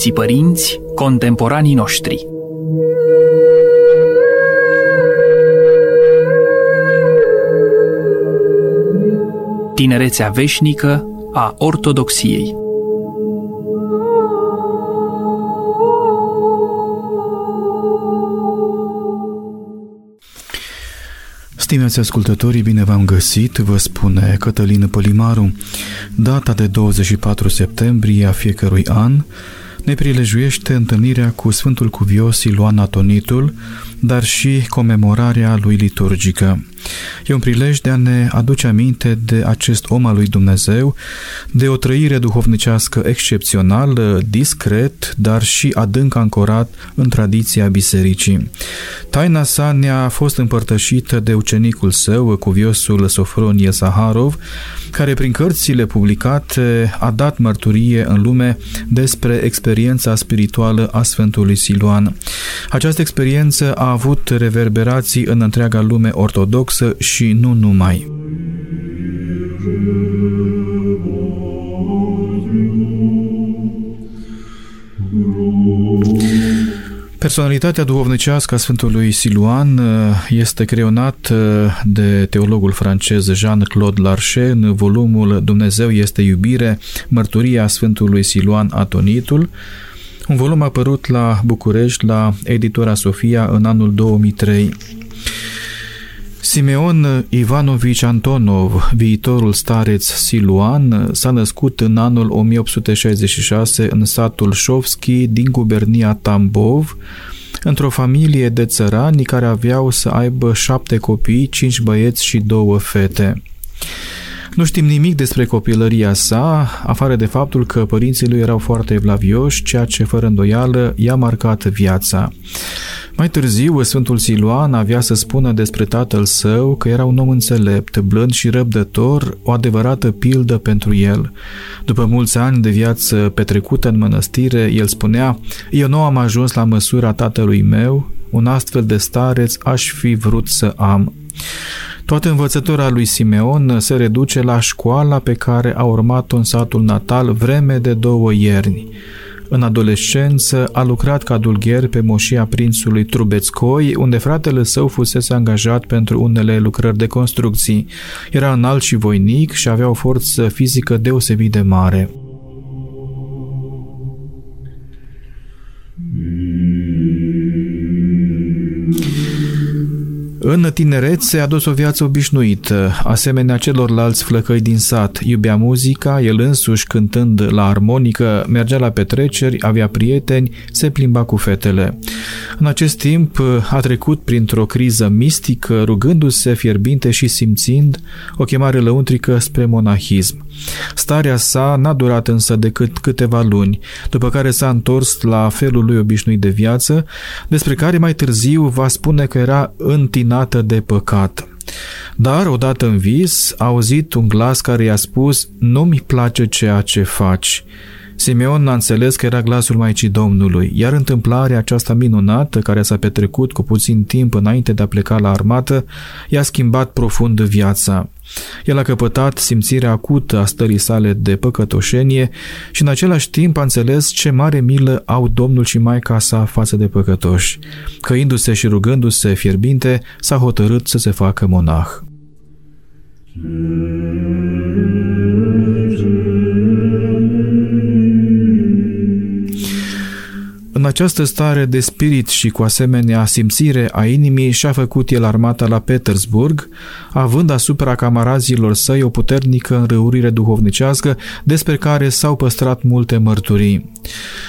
Sfinții Părinți, contemporanii noștri. Tinerețea veșnică a Ortodoxiei Stimați ascultătorii, bine v-am găsit, vă spune Cătălin Pălimaru. Data de 24 septembrie a fiecărui an ne prilejuiește întâlnirea cu Sfântul Cuvios Iluan Atonitul, dar și comemorarea lui liturgică. E un prilej de a ne aduce aminte de acest om al lui Dumnezeu, de o trăire duhovnicească excepțională, discret, dar și adânc ancorat în tradiția bisericii. Taina sa ne-a fost împărtășită de ucenicul său, cuviosul Sofronie Saharov, care prin cărțile publicate a dat mărturie în lume despre experiența spirituală a Sfântului Siluan. Această experiență a avut reverberații în întreaga lume ortodoxă și nu numai. Personalitatea duhovnicească a Sfântului Siluan uh, este creionat uh, de teologul francez Jean-Claude Larcher în volumul Dumnezeu este iubire, mărturia Sfântului Siluan Atonitul, un volum apărut la București la editora Sofia în anul 2003. Simeon Ivanovici Antonov, viitorul stareț siluan, s-a născut în anul 1866 în satul Șovski din gubernia Tambov, într-o familie de țărani care aveau să aibă șapte copii, cinci băieți și două fete. Nu știm nimic despre copilăria sa, afară de faptul că părinții lui erau foarte evlavioși, ceea ce, fără îndoială, i-a marcat viața. Mai târziu, Sfântul Siluan avea să spună despre tatăl său că era un om înțelept, blând și răbdător, o adevărată pildă pentru el. După mulți ani de viață petrecută în mănăstire, el spunea, Eu nu am ajuns la măsura tatălui meu, un astfel de stareț aș fi vrut să am. Toată învățătura lui Simeon se reduce la școala pe care a urmat-o în satul natal vreme de două ierni. În adolescență a lucrat ca dulgher pe moșia prințului Trubețcoi, unde fratele său fusese angajat pentru unele lucrări de construcții. Era înalt și voinic și avea o forță fizică deosebit de mare. În tinerețe a dus o viață obișnuită, asemenea celorlalți flăcăi din sat. Iubea muzica, el însuși cântând la armonică, mergea la petreceri, avea prieteni, se plimba cu fetele. În acest timp a trecut printr-o criză mistică, rugându-se fierbinte și simțind o chemare lăuntrică spre monahism. Starea sa n-a durat însă decât câteva luni, după care s-a întors la felul lui obișnuit de viață, despre care mai târziu va spune că era întinată de păcat. Dar, odată în vis, a auzit un glas care i-a spus, nu-mi place ceea ce faci. Simeon a înțeles că era glasul Maicii Domnului, iar întâmplarea aceasta minunată, care s-a petrecut cu puțin timp înainte de a pleca la armată, i-a schimbat profund viața. El a căpătat simțirea acută a stării sale de păcătoșenie și în același timp a înțeles ce mare milă au Domnul și Maica sa față de păcătoși. Căindu-se și rugându-se fierbinte, s-a hotărât să se facă monah. În această stare de spirit și cu asemenea simțire a inimii și-a făcut el armata la Petersburg, având asupra camarazilor săi o puternică înrăurire duhovnicească despre care s-au păstrat multe mărturii.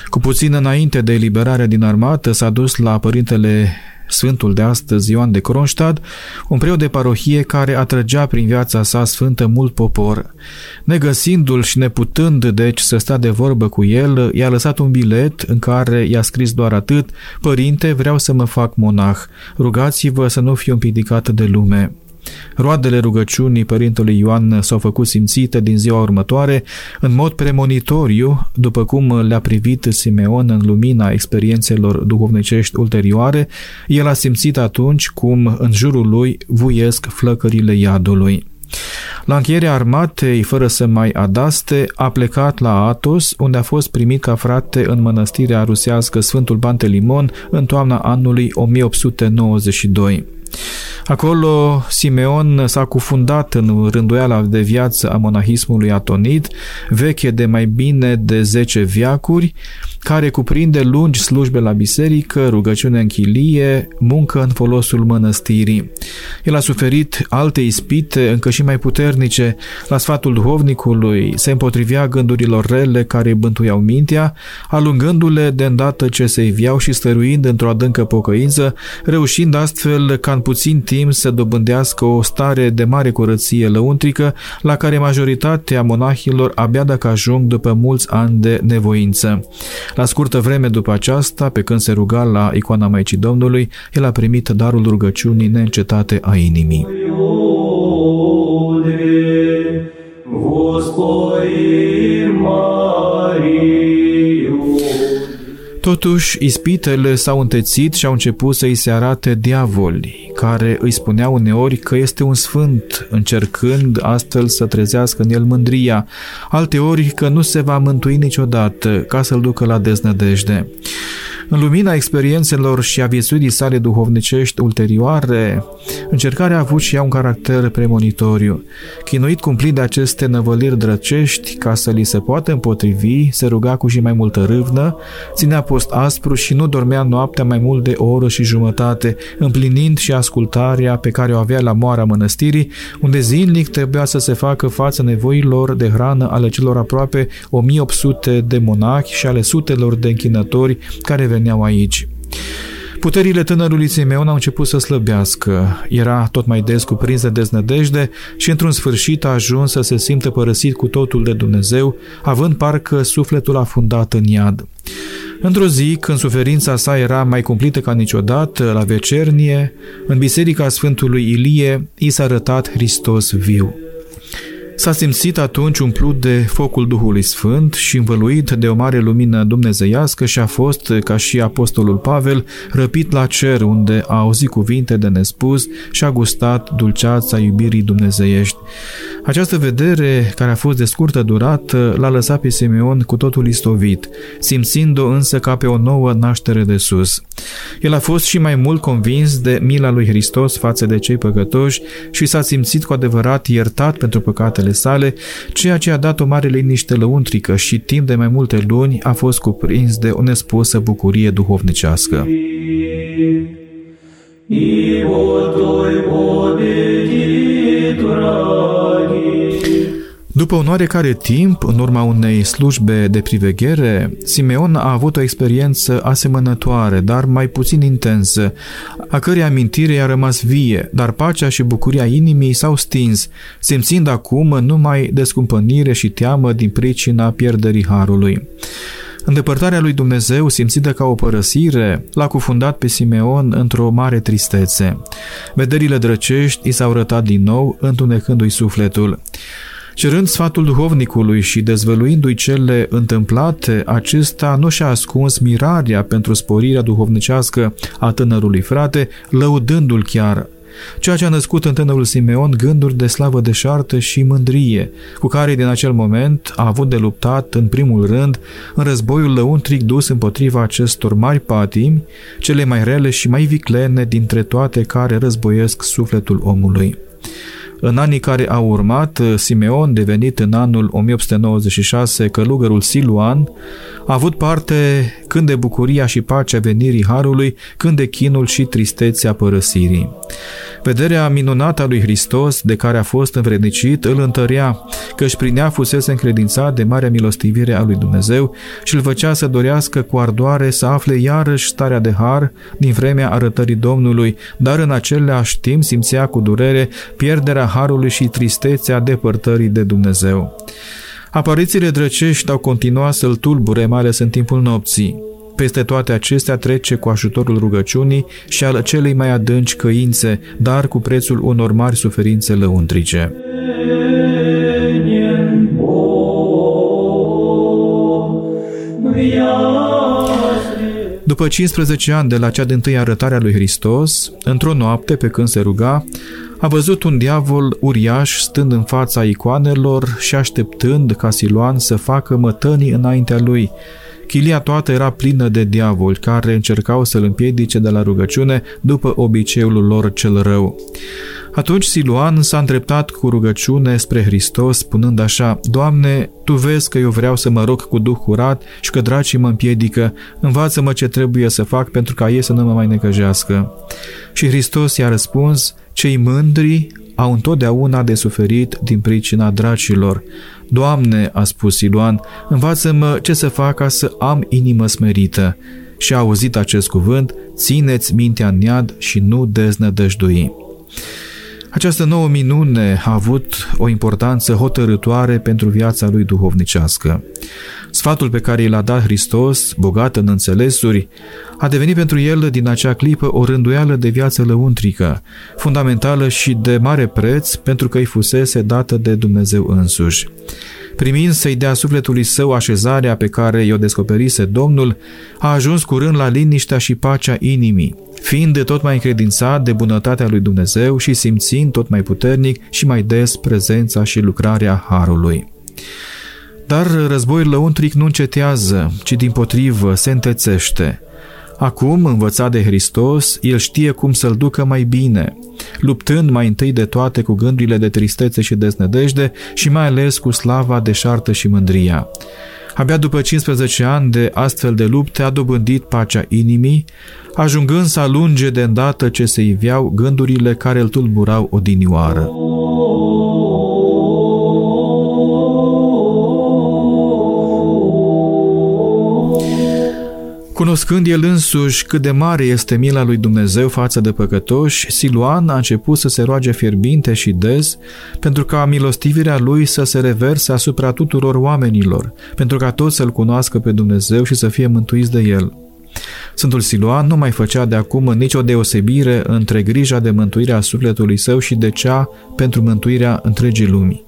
Cu puțin înainte de eliberarea din armată s-a dus la părintele Sfântul de astăzi, Ioan de Kronstadt, un preot de parohie care atrăgea prin viața sa sfântă mult popor. Negăsindu-l și neputând deci să sta de vorbă cu el, i-a lăsat un bilet în care i-a scris doar atât, Părinte, vreau să mă fac monah, rugați-vă să nu fiu împiedicat de lume. Roadele rugăciunii Părintelui Ioan s-au făcut simțite din ziua următoare în mod premonitoriu, după cum le-a privit Simeon în lumina experiențelor duhovnicești ulterioare, el a simțit atunci cum în jurul lui vuiesc flăcările iadului. La încheierea armatei, fără să mai adaste, a plecat la Atos, unde a fost primit ca frate în mănăstirea rusească Sfântul Pantelimon în toamna anului 1892. Acolo Simeon s-a cufundat în rânduiala de viață a monahismului atonit, veche de mai bine de 10 viacuri, care cuprinde lungi slujbe la biserică, rugăciune în chilie, muncă în folosul mănăstirii. El a suferit alte ispite, încă și mai puternice, la sfatul duhovnicului, se împotrivea gândurilor rele care îi bântuiau mintea, alungându-le de îndată ce se iviau și stăruind într-o adâncă pocăință, reușind astfel ca în puțin timp să dobândească o stare de mare curăție lăuntrică, la care majoritatea monahilor abia dacă ajung după mulți ani de nevoință. La scurtă vreme după aceasta, pe când se ruga la icoana Maicii Domnului, el a primit darul rugăciunii neîncetate a inimii. Totuși, ispitele s-au întețit și au început să îi se arate diavoli, care îi spuneau uneori că este un sfânt, încercând astfel să trezească în el mândria, alteori că nu se va mântui niciodată, ca să-l ducă la deznădejde. În lumina experiențelor și a viețuirii sale duhovnicești ulterioare, încercarea a avut și ea un caracter premonitoriu. Chinuit cumplit de aceste năvăliri drăcești, ca să li se poată împotrivi, se ruga cu și mai multă râvnă, ținea post aspru și nu dormea noaptea mai mult de o oră și jumătate, împlinind și ascultarea pe care o avea la moara mănăstirii, unde zilnic trebuia să se facă față nevoilor de hrană ale celor aproape 1800 de monachi și ale sutelor de închinători care veneau aici. Puterile tânărului Simeon au început să slăbească. Era tot mai des cuprins de deznădejde și într-un sfârșit a ajuns să se simtă părăsit cu totul de Dumnezeu, având parcă sufletul afundat în iad. Într-o zi, când suferința sa era mai cumplită ca niciodată, la vecernie, în biserica Sfântului Ilie, i s-a arătat Hristos viu. S-a simțit atunci umplut de focul Duhului Sfânt și învăluit de o mare lumină dumnezeiască și a fost, ca și apostolul Pavel, răpit la cer unde a auzit cuvinte de nespus și a gustat dulceața iubirii dumnezeiești. Această vedere, care a fost de scurtă durată, l-a lăsat pe Simeon cu totul istovit, simțind-o însă ca pe o nouă naștere de sus. El a fost și mai mult convins de mila lui Hristos față de cei păcătoși și s-a simțit cu adevărat iertat pentru păcatele sale, ceea ce a dat o mare liniște lăuntrică și timp de mai multe luni a fost cuprins de o nespusă bucurie duhovnicească. Io toi după un oarecare timp, în urma unei slujbe de priveghere, Simeon a avut o experiență asemănătoare, dar mai puțin intensă, a cărei amintire a rămas vie, dar pacea și bucuria inimii s-au stins, simțind acum numai descumpănire și teamă din pricina pierderii harului. Îndepărtarea lui Dumnezeu, simțită ca o părăsire, l-a cufundat pe Simeon într-o mare tristețe. Vederile drăcești i s-au rătat din nou, întunecându-i sufletul. Cerând sfatul duhovnicului și dezvăluindu-i cele întâmplate, acesta nu și-a ascuns mirarea pentru sporirea duhovnicească a tânărului frate, lăudându-l chiar ceea ce a născut în tânărul Simeon gânduri de slavă deșartă și mândrie, cu care din acel moment a avut de luptat în primul rând în războiul lăuntric dus împotriva acestor mari patimi, cele mai rele și mai viclene dintre toate care războiesc sufletul omului. În anii care au urmat, Simeon, devenit în anul 1896 călugărul Siluan, a avut parte când de bucuria și pacea venirii Harului, când de chinul și tristețea părăsirii. Vederea minunată a lui Hristos, de care a fost învrednicit, îl întărea, căci prin ea fusese încredințat de marea milostivire a lui Dumnezeu și îl făcea să dorească cu ardoare să afle iarăși starea de har din vremea arătării Domnului, dar în același timp simțea cu durere pierderea harului și tristețea depărtării de Dumnezeu. Aparițiile drăcești au continuat să-l tulbure, mai ales în timpul nopții. Peste toate acestea trece cu ajutorul rugăciunii și al celei mai adânci căințe, dar cu prețul unor mari suferințe lăuntrice. După după 15 ani de la cea din tâi arătare a lui Hristos, într-o noapte, pe când se ruga, a văzut un diavol uriaș stând în fața icoanelor și așteptând ca Siloan să facă mătănii înaintea lui. Chilia toată era plină de diavoli care încercau să-l împiedice de la rugăciune după obiceiul lor cel rău. Atunci Siluan s-a îndreptat cu rugăciune spre Hristos, spunând așa, Doamne, Tu vezi că eu vreau să mă rog cu duh curat și că dracii mă împiedică, învață-mă ce trebuie să fac pentru ca ei să nu mă mai necăjească. Și Hristos i-a răspuns, cei mândri au întotdeauna de suferit din pricina dracilor. Doamne, a spus Siluan, învață-mă ce să fac ca să am inimă smerită. Și a auzit acest cuvânt, țineți mintea în iad și nu deznădăjdui. Această nouă minune a avut o importanță hotărătoare pentru viața lui duhovnicească. Sfatul pe care l-a dat Hristos, bogat în înțelesuri, a devenit pentru el din acea clipă o rânduială de viață lăuntrică, fundamentală și de mare preț pentru că îi fusese dată de Dumnezeu însuși. Primind să-i dea sufletului său așezarea pe care i-o descoperise Domnul, a ajuns curând la liniștea și pacea inimii, fiind tot mai încredințat de bunătatea lui Dumnezeu și simțind tot mai puternic și mai des prezența și lucrarea Harului. Dar războiul lăuntric nu încetează, ci din potrivă se întețește. Acum, învățat de Hristos, el știe cum să-l ducă mai bine, luptând mai întâi de toate cu gândurile de tristețe și deznădejde și mai ales cu slava deșartă și mândria. Abia după 15 ani de astfel de lupte a dobândit pacea inimii, ajungând să alunge de îndată ce se iveau gândurile care îl tulburau odinioară. Cunoscând el însuși cât de mare este mila lui Dumnezeu față de păcătoși, Siluan a început să se roage fierbinte și des pentru ca milostivirea lui să se reverse asupra tuturor oamenilor, pentru ca toți să-L cunoască pe Dumnezeu și să fie mântuiți de El. Sfântul Siluan nu mai făcea de acum nicio deosebire între grija de mântuire a sufletului său și de cea pentru mântuirea întregii lumii.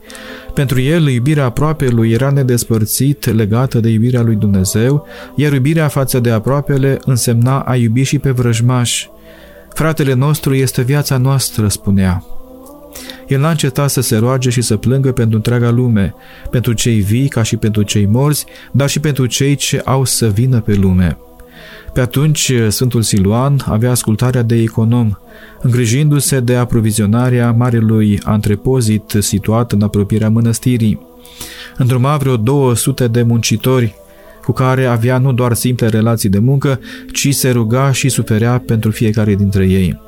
Pentru el, iubirea aproapelui era nedespărțit legată de iubirea lui Dumnezeu, iar iubirea față de aproapele însemna a iubi și pe vrăjmași. Fratele nostru este viața noastră, spunea. El n-a încetat să se roage și să plângă pentru întreaga lume, pentru cei vii ca și pentru cei morți, dar și pentru cei ce au să vină pe lume. Pe atunci, Sfântul Siluan avea ascultarea de econom, îngrijindu-se de aprovizionarea marelui antrepozit situat în apropierea mănăstirii. Îndruma vreo 200 de muncitori, cu care avea nu doar simple relații de muncă, ci se ruga și suferea pentru fiecare dintre ei.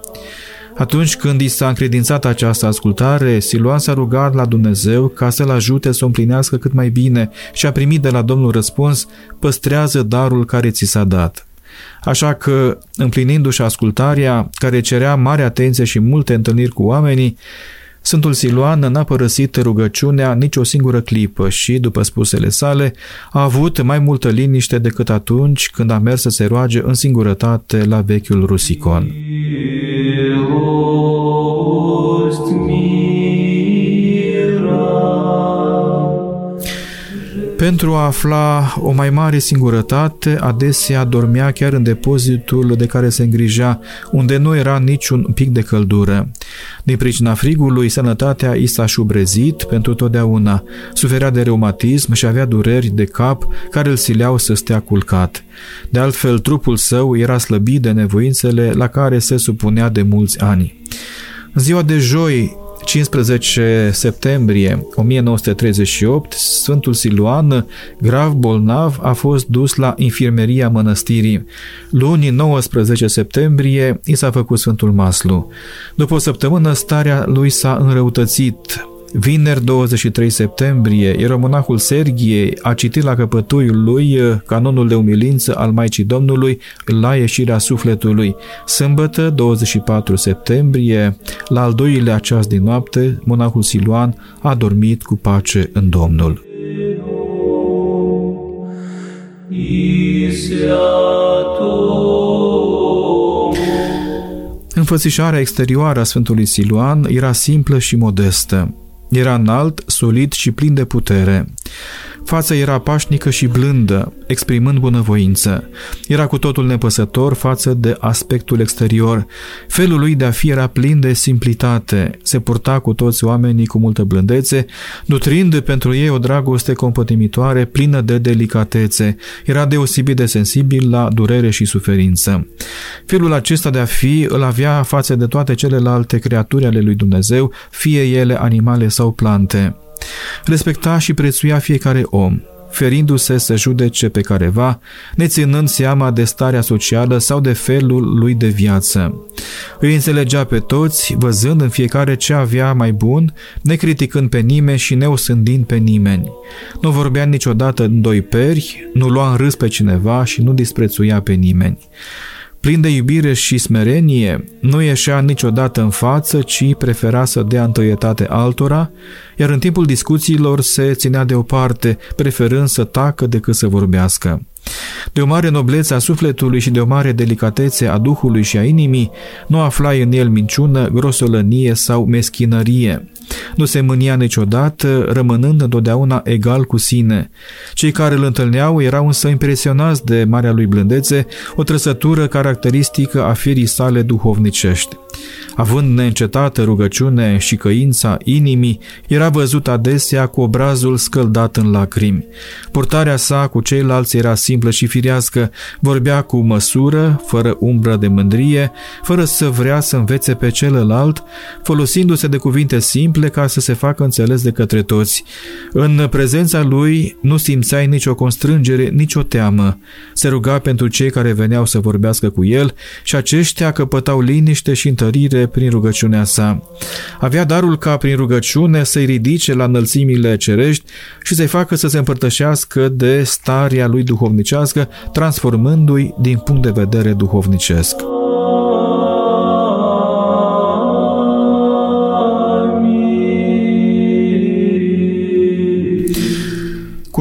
Atunci când i s-a încredințat această ascultare, Siluan s-a rugat la Dumnezeu ca să-l ajute să o împlinească cât mai bine și a primit de la Domnul răspuns, păstrează darul care ți s-a dat. Așa că, împlinindu-și ascultarea, care cerea mare atenție și multe întâlniri cu oamenii, Sfântul Siluan n-a părăsit rugăciunea nici o singură clipă și, după spusele sale, a avut mai multă liniște decât atunci când a mers să se roage în singurătate la vechiul Rusicon. Pentru a afla o mai mare singurătate, adesea dormea chiar în depozitul de care se îngrija, unde nu era niciun pic de căldură. Din pricina frigului, sănătatea i s-a șubrezit pentru totdeauna. Suferea de reumatism și avea dureri de cap care îl sileau să stea culcat. De altfel, trupul său era slăbit de nevoințele la care se supunea de mulți ani. În ziua de joi, 15 septembrie 1938, Sfântul Siluan, grav bolnav, a fost dus la infirmeria mănăstirii. Luni 19 septembrie i s-a făcut Sfântul Maslu. După o săptămână, starea lui s-a înrăutățit. Vineri 23 septembrie, ieromonahul Serghie a citit la căpătuiul lui uh, canonul de umilință al Maicii Domnului la ieșirea sufletului. Sâmbătă 24 septembrie, la al doilea ceas din noapte, monahul Siluan a dormit cu pace în Domnul. Înfățișarea exterioară a Sfântului Siluan era simplă și modestă. Era înalt, solid și plin de putere. Fața era pașnică și blândă, exprimând bunăvoință. Era cu totul nepăsător față de aspectul exterior. Felul lui de a fi era plin de simplitate. Se purta cu toți oamenii cu multă blândețe, nutrind pentru ei o dragoste compătimitoare, plină de delicatețe. Era deosebit de sensibil la durere și suferință. Felul acesta de a fi îl avea față de toate celelalte creaturi ale lui Dumnezeu, fie ele animale sau plante. Respecta și prețuia fiecare om, ferindu-se să judece pe careva, neținând seama de starea socială sau de felul lui de viață. Îi înțelegea pe toți, văzând în fiecare ce avea mai bun, necriticând pe nimeni și neosândind pe nimeni. Nu vorbea niciodată în doi peri, nu lua în râs pe cineva și nu disprețuia pe nimeni. Plin de iubire și smerenie, nu ieșea niciodată în față, ci prefera să dea întâietate altora, iar în timpul discuțiilor se ținea deoparte, preferând să tacă decât să vorbească. De o mare noblețe a sufletului și de o mare delicatețe a duhului și a inimii, nu aflai în el minciună, grosolănie sau meschinărie. Nu se mânia niciodată, rămânând întotdeauna egal cu sine. Cei care îl întâlneau erau însă impresionați de marea lui blândețe, o trăsătură caracteristică a firii sale duhovnicești. Având neîncetată rugăciune și căința inimii, era văzut adesea cu obrazul scăldat în lacrimi. Purtarea sa cu ceilalți era simplă și firească, vorbea cu măsură, fără umbră de mândrie, fără să vrea să învețe pe celălalt, folosindu-se de cuvinte simple ca să se facă înțeles de către toți. În prezența lui nu simțeai nicio constrângere, nicio teamă. Se ruga pentru cei care veneau să vorbească cu el și aceștia căpătau liniște și întărire prin rugăciunea sa. Avea darul ca prin rugăciune să-i ridice la înălțimile cerești și să-i facă să se împărtășească de starea lui duhovnicească, transformându-i din punct de vedere duhovnicesc.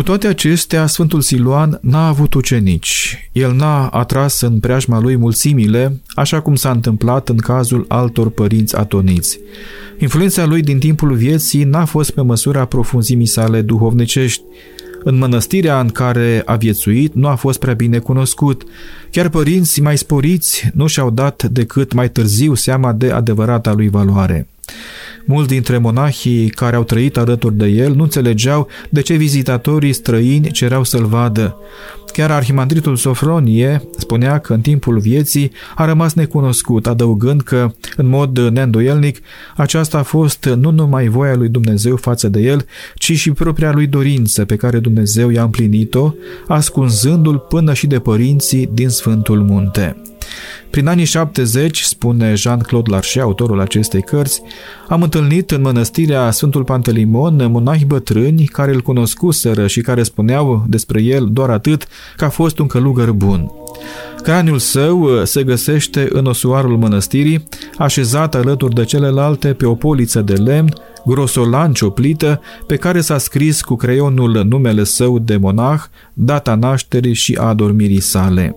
Toate acestea, Sfântul Siluan n-a avut ucenici. El n-a atras în preajma lui mulțimile, așa cum s-a întâmplat în cazul altor părinți atoniți. Influența lui din timpul vieții n-a fost pe măsura profunzimii sale duhovnicești. În mănăstirea în care a viețuit nu a fost prea bine cunoscut. Chiar părinți mai sporiți nu și-au dat decât mai târziu seama de adevărata lui valoare. Mulți dintre monahii care au trăit alături de el nu înțelegeau de ce vizitatorii străini cereau să-l vadă. Chiar arhimandritul Sofronie spunea că în timpul vieții a rămas necunoscut, adăugând că, în mod neîndoielnic, aceasta a fost nu numai voia lui Dumnezeu față de el, ci și propria lui dorință pe care Dumnezeu i-a împlinit-o, ascunzându-l până și de părinții din Sfântul Munte. Prin anii 70, spune Jean-Claude Larcher, autorul acestei cărți, am întâlnit în mănăstirea Sfântul Pantelimon monahi bătrâni care îl cunoscuseră și care spuneau despre el doar atât că a fost un călugăr bun. Craniul său se găsește în osuarul mănăstirii, așezat alături de celelalte pe o poliță de lemn, grosolan cioplită, pe care s-a scris cu creionul numele său de monah, data nașterii și a adormirii sale.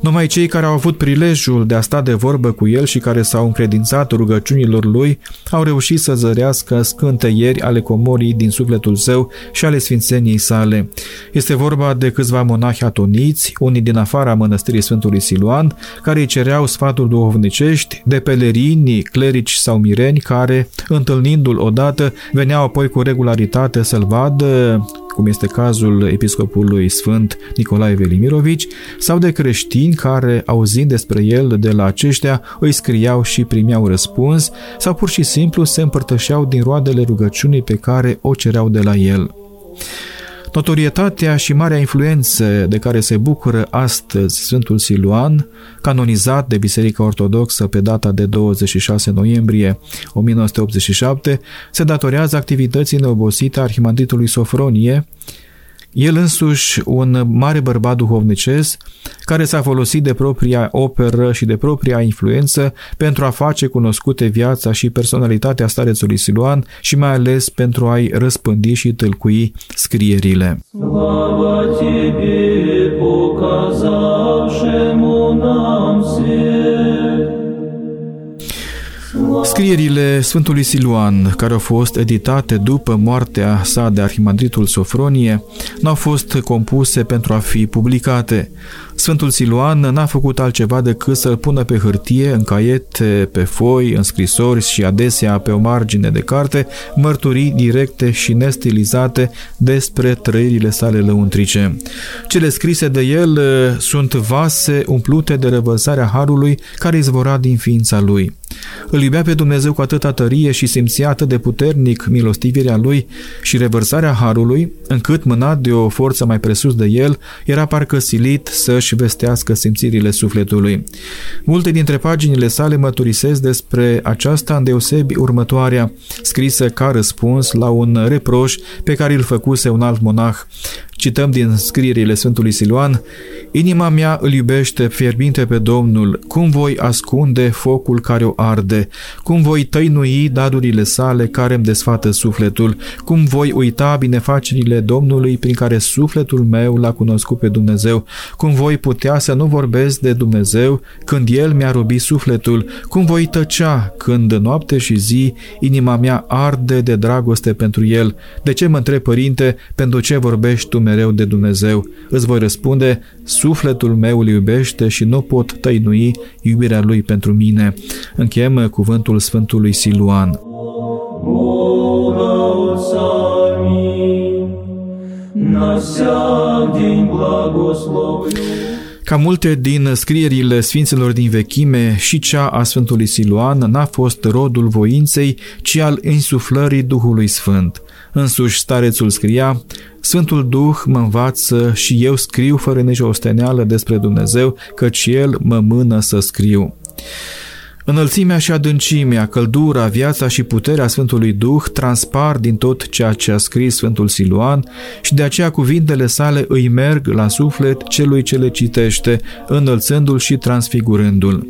Numai cei care au avut prilejul de a sta de vorbă cu el și care s-au încredințat rugăciunilor lui au reușit să zărească scânteieri ale comorii din sufletul său și ale sfințeniei sale. Este vorba de câțiva monahi atoniți, unii din afara mănăstirii Sfântului Siluan, care îi cereau sfatul duhovnicești, de pelerini, clerici sau mireni care, întâlnindu-l odată, veneau apoi cu regularitate să-l vadă cum este cazul episcopului Sfânt Nicolae Velimirovici, sau de creștini care, auzind despre el de la aceștia, îi scriau și primeau răspuns, sau pur și simplu se împărtășeau din roadele rugăciunii pe care o cereau de la el. Notorietatea și marea influență de care se bucură astăzi Sfântul Siluan, canonizat de Biserica Ortodoxă pe data de 26 noiembrie 1987, se datorează activității neobosite a Arhimandritului Sofronie, el însuși, un mare bărbat duhovnicesc, care s-a folosit de propria operă și de propria influență pentru a face cunoscute viața și personalitatea starețului Siluan și mai ales pentru a-i răspândi și tâlcui scrierile. Slava Scrierile Sfântului Siluan, care au fost editate după moartea sa de arhimandritul Sofronie, n-au fost compuse pentru a fi publicate. Sfântul Siluan n-a făcut altceva decât să-l pună pe hârtie, în caiete, pe foi, în scrisori și adesea pe o margine de carte, mărturii directe și nestilizate despre trăirile sale lăuntrice. Cele scrise de el eh, sunt vase umplute de revărsarea Harului care izvora din ființa lui. Îl iubea pe Dumnezeu cu atâta tărie și simțea atât de puternic milostivirea lui și revărsarea harului, încât, mânat de o forță mai presus de el, era parcă silit să-și vestească simțirile sufletului. Multe dintre paginile sale mărturisesc despre aceasta îndeosebi următoarea, scrisă ca răspuns la un reproș pe care îl făcuse un alt monah. Cităm din scrierile Sfântului Siluan, Inima mea îl iubește fierbinte pe Domnul, cum voi ascunde focul care o arde, cum voi tăinui dadurile sale care îmi desfată sufletul, cum voi uita binefacerile Domnului prin care sufletul meu l-a cunoscut pe Dumnezeu, cum voi putea să nu vorbesc de Dumnezeu când El mi-a rubit sufletul, cum voi tăcea când noapte și zi inima mea arde de dragoste pentru El. De ce mă întreb, Părinte, pentru ce vorbești tu mereu de Dumnezeu? Îți voi răspunde, sufletul meu îl iubește și nu pot tăinui iubirea lui pentru mine. Încheiem cuvântul Sfântului Siluan. Ca multe din scrierile sfinților din vechime, și cea a Sfântului Siluan n-a fost rodul voinței, ci al insuflării Duhului Sfânt. Însuși starețul scria, Sfântul Duh mă învață și eu scriu fără nicio osteneală despre Dumnezeu, căci El mă mână să scriu. Înălțimea și adâncimea, căldura, viața și puterea Sfântului Duh transpar din tot ceea ce a scris Sfântul Siluan și de aceea cuvintele sale îi merg la suflet celui ce le citește, înălțându-l și transfigurându-l.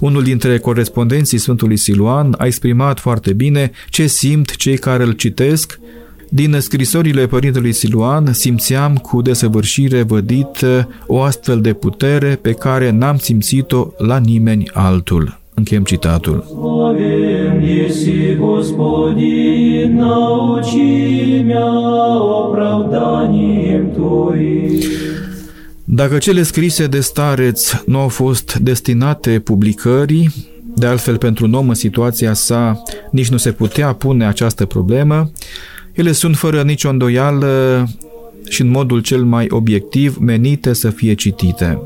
Unul dintre corespondenții Sfântului Siluan a exprimat foarte bine ce simt cei care îl citesc din scrisorile părintelui Siluan simțeam cu desăvârșire vădită o astfel de putere pe care n-am simțit-o la nimeni altul. Încheiem citatul. Dacă cele scrise de stareț nu au fost destinate publicării, de altfel pentru un om în situația sa nici nu se putea pune această problemă, ele sunt fără nicio îndoială și în modul cel mai obiectiv menite să fie citite.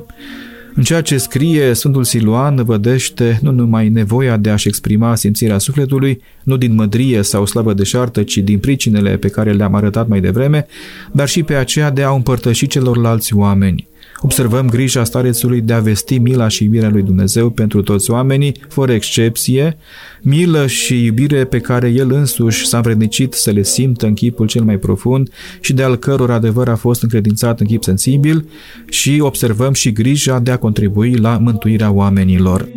În ceea ce scrie Sfântul Siluan vădește nu numai nevoia de a-și exprima simțirea sufletului, nu din mădrie sau slavă deșartă, ci din pricinele pe care le-am arătat mai devreme, dar și pe aceea de a împărtăși celorlalți oameni – Observăm grija starețului de a vesti mila și iubirea lui Dumnezeu pentru toți oamenii, fără excepție, milă și iubire pe care el însuși s-a învrednicit să le simtă în chipul cel mai profund și de al căror adevăr a fost încredințat în chip sensibil și observăm și grija de a contribui la mântuirea oamenilor.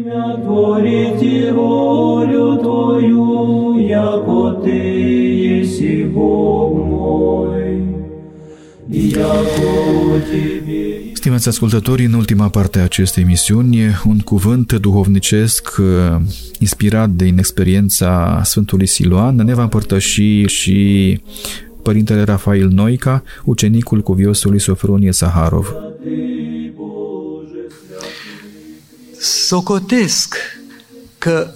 Stimați ascultători, în ultima parte a acestei emisiuni, un cuvânt duhovnicesc uh, inspirat din experiența Sfântului Siloan ne va împărtăși și Părintele Rafael Noica, ucenicul cuviosului Sofronie Saharov. Socotesc că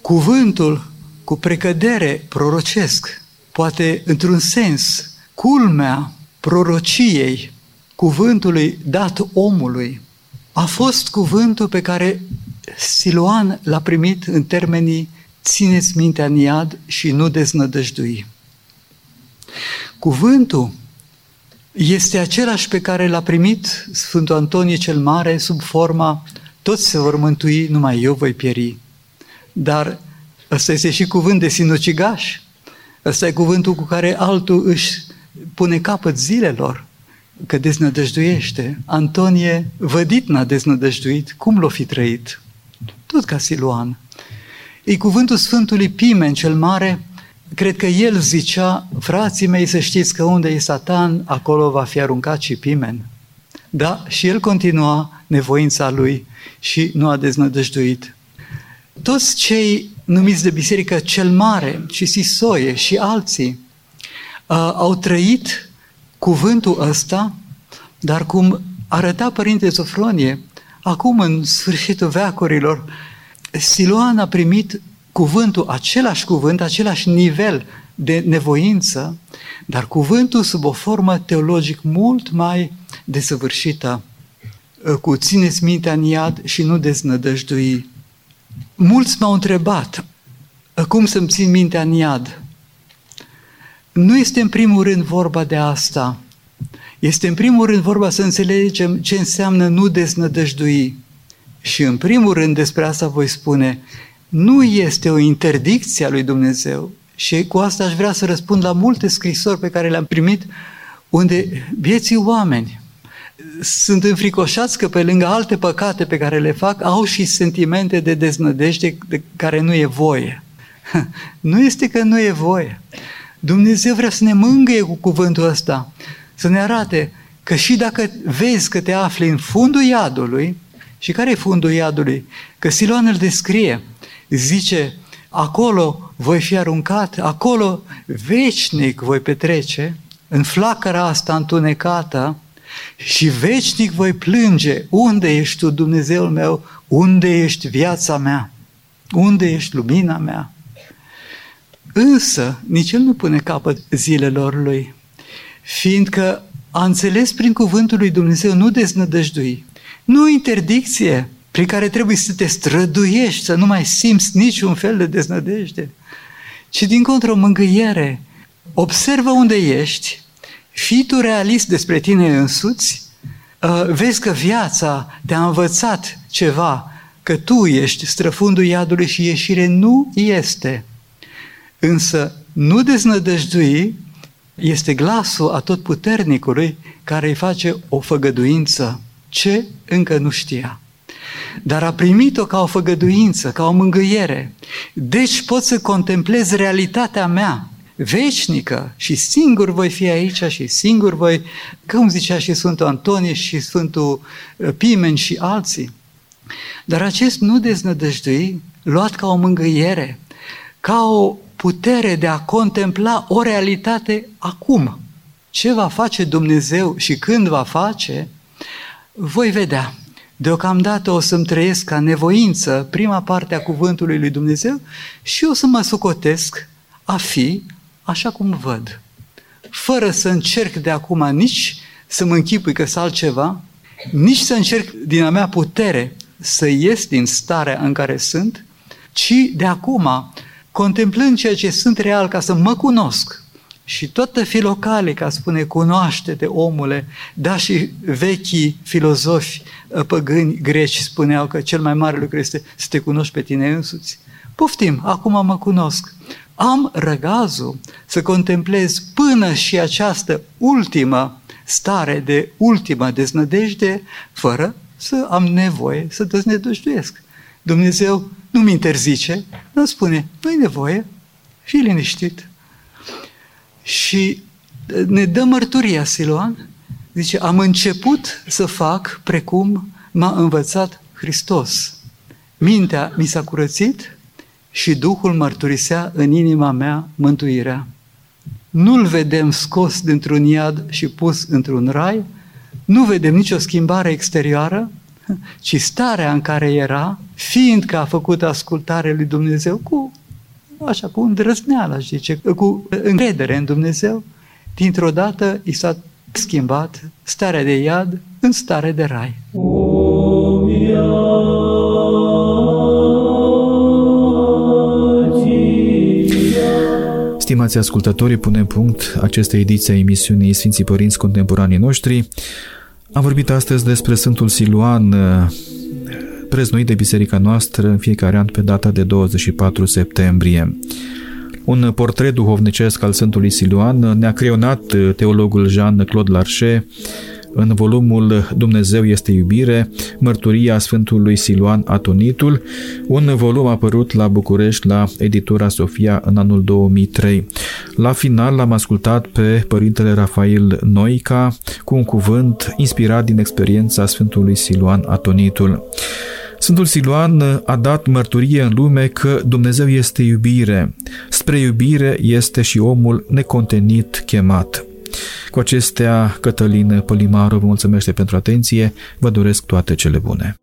cuvântul cu precădere prorocesc, poate într-un sens, culmea prorociei, cuvântului dat omului, a fost cuvântul pe care Siloan l-a primit în termenii țineți mintea în iad și nu deznădăjdui. Cuvântul este același pe care l-a primit Sfântul Antonie cel Mare sub forma toți se vor mântui, numai eu voi pieri. Dar ăsta este și cuvânt de sinucigaș. Ăsta e cuvântul cu care altul își pune capăt zilelor, că deznădăjduiește. Antonie, vădit n-a deznădăjduit, cum l-o fi trăit? Tot ca Siluan. E cuvântul Sfântului Pimen cel Mare, cred că el zicea, frații mei să știți că unde e Satan, acolo va fi aruncat și Pimen. Da, și el continua nevoința lui și nu a deznădăjduit. Toți cei numiți de biserică cel mare și Sisoie și alții uh, au trăit cuvântul ăsta, dar cum arăta Părinte Zofronie, acum în sfârșitul veacurilor, Siloan a primit cuvântul, același cuvânt, același nivel de nevoință, dar cuvântul sub o formă teologic mult mai desăvârșită, cu țineți mintea în iad și nu deznădăjdui. Mulți m-au întrebat, cum să-mi țin mintea în iad? Nu este în primul rând vorba de asta. Este în primul rând vorba să înțelegem ce înseamnă nu deznădăjdui. Și în primul rând despre asta voi spune, nu este o interdicție a lui Dumnezeu. Și cu asta aș vrea să răspund la multe scrisori pe care le-am primit, unde vieții oameni sunt înfricoșați că pe lângă alte păcate pe care le fac, au și sentimente de deznădejde de care nu e voie. Nu este că nu e voie. Dumnezeu vrea să ne mângâie cu cuvântul ăsta, să ne arate că și dacă vezi că te afli în fundul iadului, și care e fundul iadului? Că Siloan îl descrie, zice, acolo voi fi aruncat, acolo veșnic voi petrece, în flacăra asta întunecată, și veșnic voi plânge, unde ești tu, Dumnezeul meu, unde ești viața mea, unde ești lumina mea. Însă, nici el nu pune capăt zilelor lui, fiindcă a înțeles prin cuvântul lui Dumnezeu nu deznădăjdui, nu o interdicție prin care trebuie să te străduiești, să nu mai simți niciun fel de deznădejde, ci din contră o mângâiere. Observă unde ești, fii tu realist despre tine însuți, uh, vezi că viața te-a învățat ceva, că tu ești străfundul iadului și ieșire nu este. Însă nu deznădăjdui este glasul atotputernicului care îi face o făgăduință ce încă nu știa. Dar a primit-o ca o făgăduință, ca o mângâiere. Deci pot să contemplez realitatea mea, veșnică și singur voi fi aici și singur voi, cum zicea și Sfântul Antonie și Sfântul uh, Pimen și alții. Dar acest nu deznădăjdui, luat ca o mângâiere, ca o putere de a contempla o realitate acum. Ce va face Dumnezeu și când va face, voi vedea. Deocamdată o să-mi trăiesc ca nevoință prima parte a cuvântului lui Dumnezeu și o să mă socotesc a fi așa cum văd. Fără să încerc de acum nici să mă închipui că sunt altceva, nici să încerc din a mea putere să ies din starea în care sunt, ci de acum, contemplând ceea ce sunt real ca să mă cunosc, și toată filocale, ca spune, cunoaște-te, omule, da și vechii filozofi ă, păgâni greci spuneau că cel mai mare lucru este să te cunoști pe tine însuți. Poftim, acum mă cunosc. Am răgazul să contemplez până și această ultimă stare de ultimă deznădejde, fără să am nevoie să deznădăjduiesc. Dumnezeu nu-mi interzice, nu spune, nu-i nevoie, fii liniștit, și ne dă mărturia Siloan, zice, am început să fac precum m-a învățat Hristos. Mintea mi s-a curățit și Duhul mărturisea în inima mea mântuirea. Nu-l vedem scos dintr-un iad și pus într-un rai, nu vedem nicio schimbare exterioară, ci starea în care era, fiindcă a făcut ascultare lui Dumnezeu cu așa, cu îndrăzneală, aș zice, cu încredere în Dumnezeu, dintr-o dată i s-a schimbat starea de iad în stare de rai. Stimați ascultători, punem punct acestei ediții a emisiunii Sfinții Părinți Contemporanii noștri. Am vorbit astăzi despre Sfântul Siluan, preznuit de biserica noastră în fiecare an pe data de 24 septembrie. Un portret duhovnicesc al Sfântului Siluan ne-a creionat teologul Jean-Claude Larcher în volumul Dumnezeu este iubire, mărturia Sfântului Siluan Atonitul, un volum apărut la București la editura Sofia în anul 2003. La final l-am ascultat pe Părintele Rafael Noica cu un cuvânt inspirat din experiența Sfântului Siluan Atonitul. Sfântul Siluan a dat mărturie în lume că Dumnezeu este iubire. Spre iubire este și omul necontenit chemat. Cu acestea, Cătălin Polimaru vă mulțumește pentru atenție, vă doresc toate cele bune.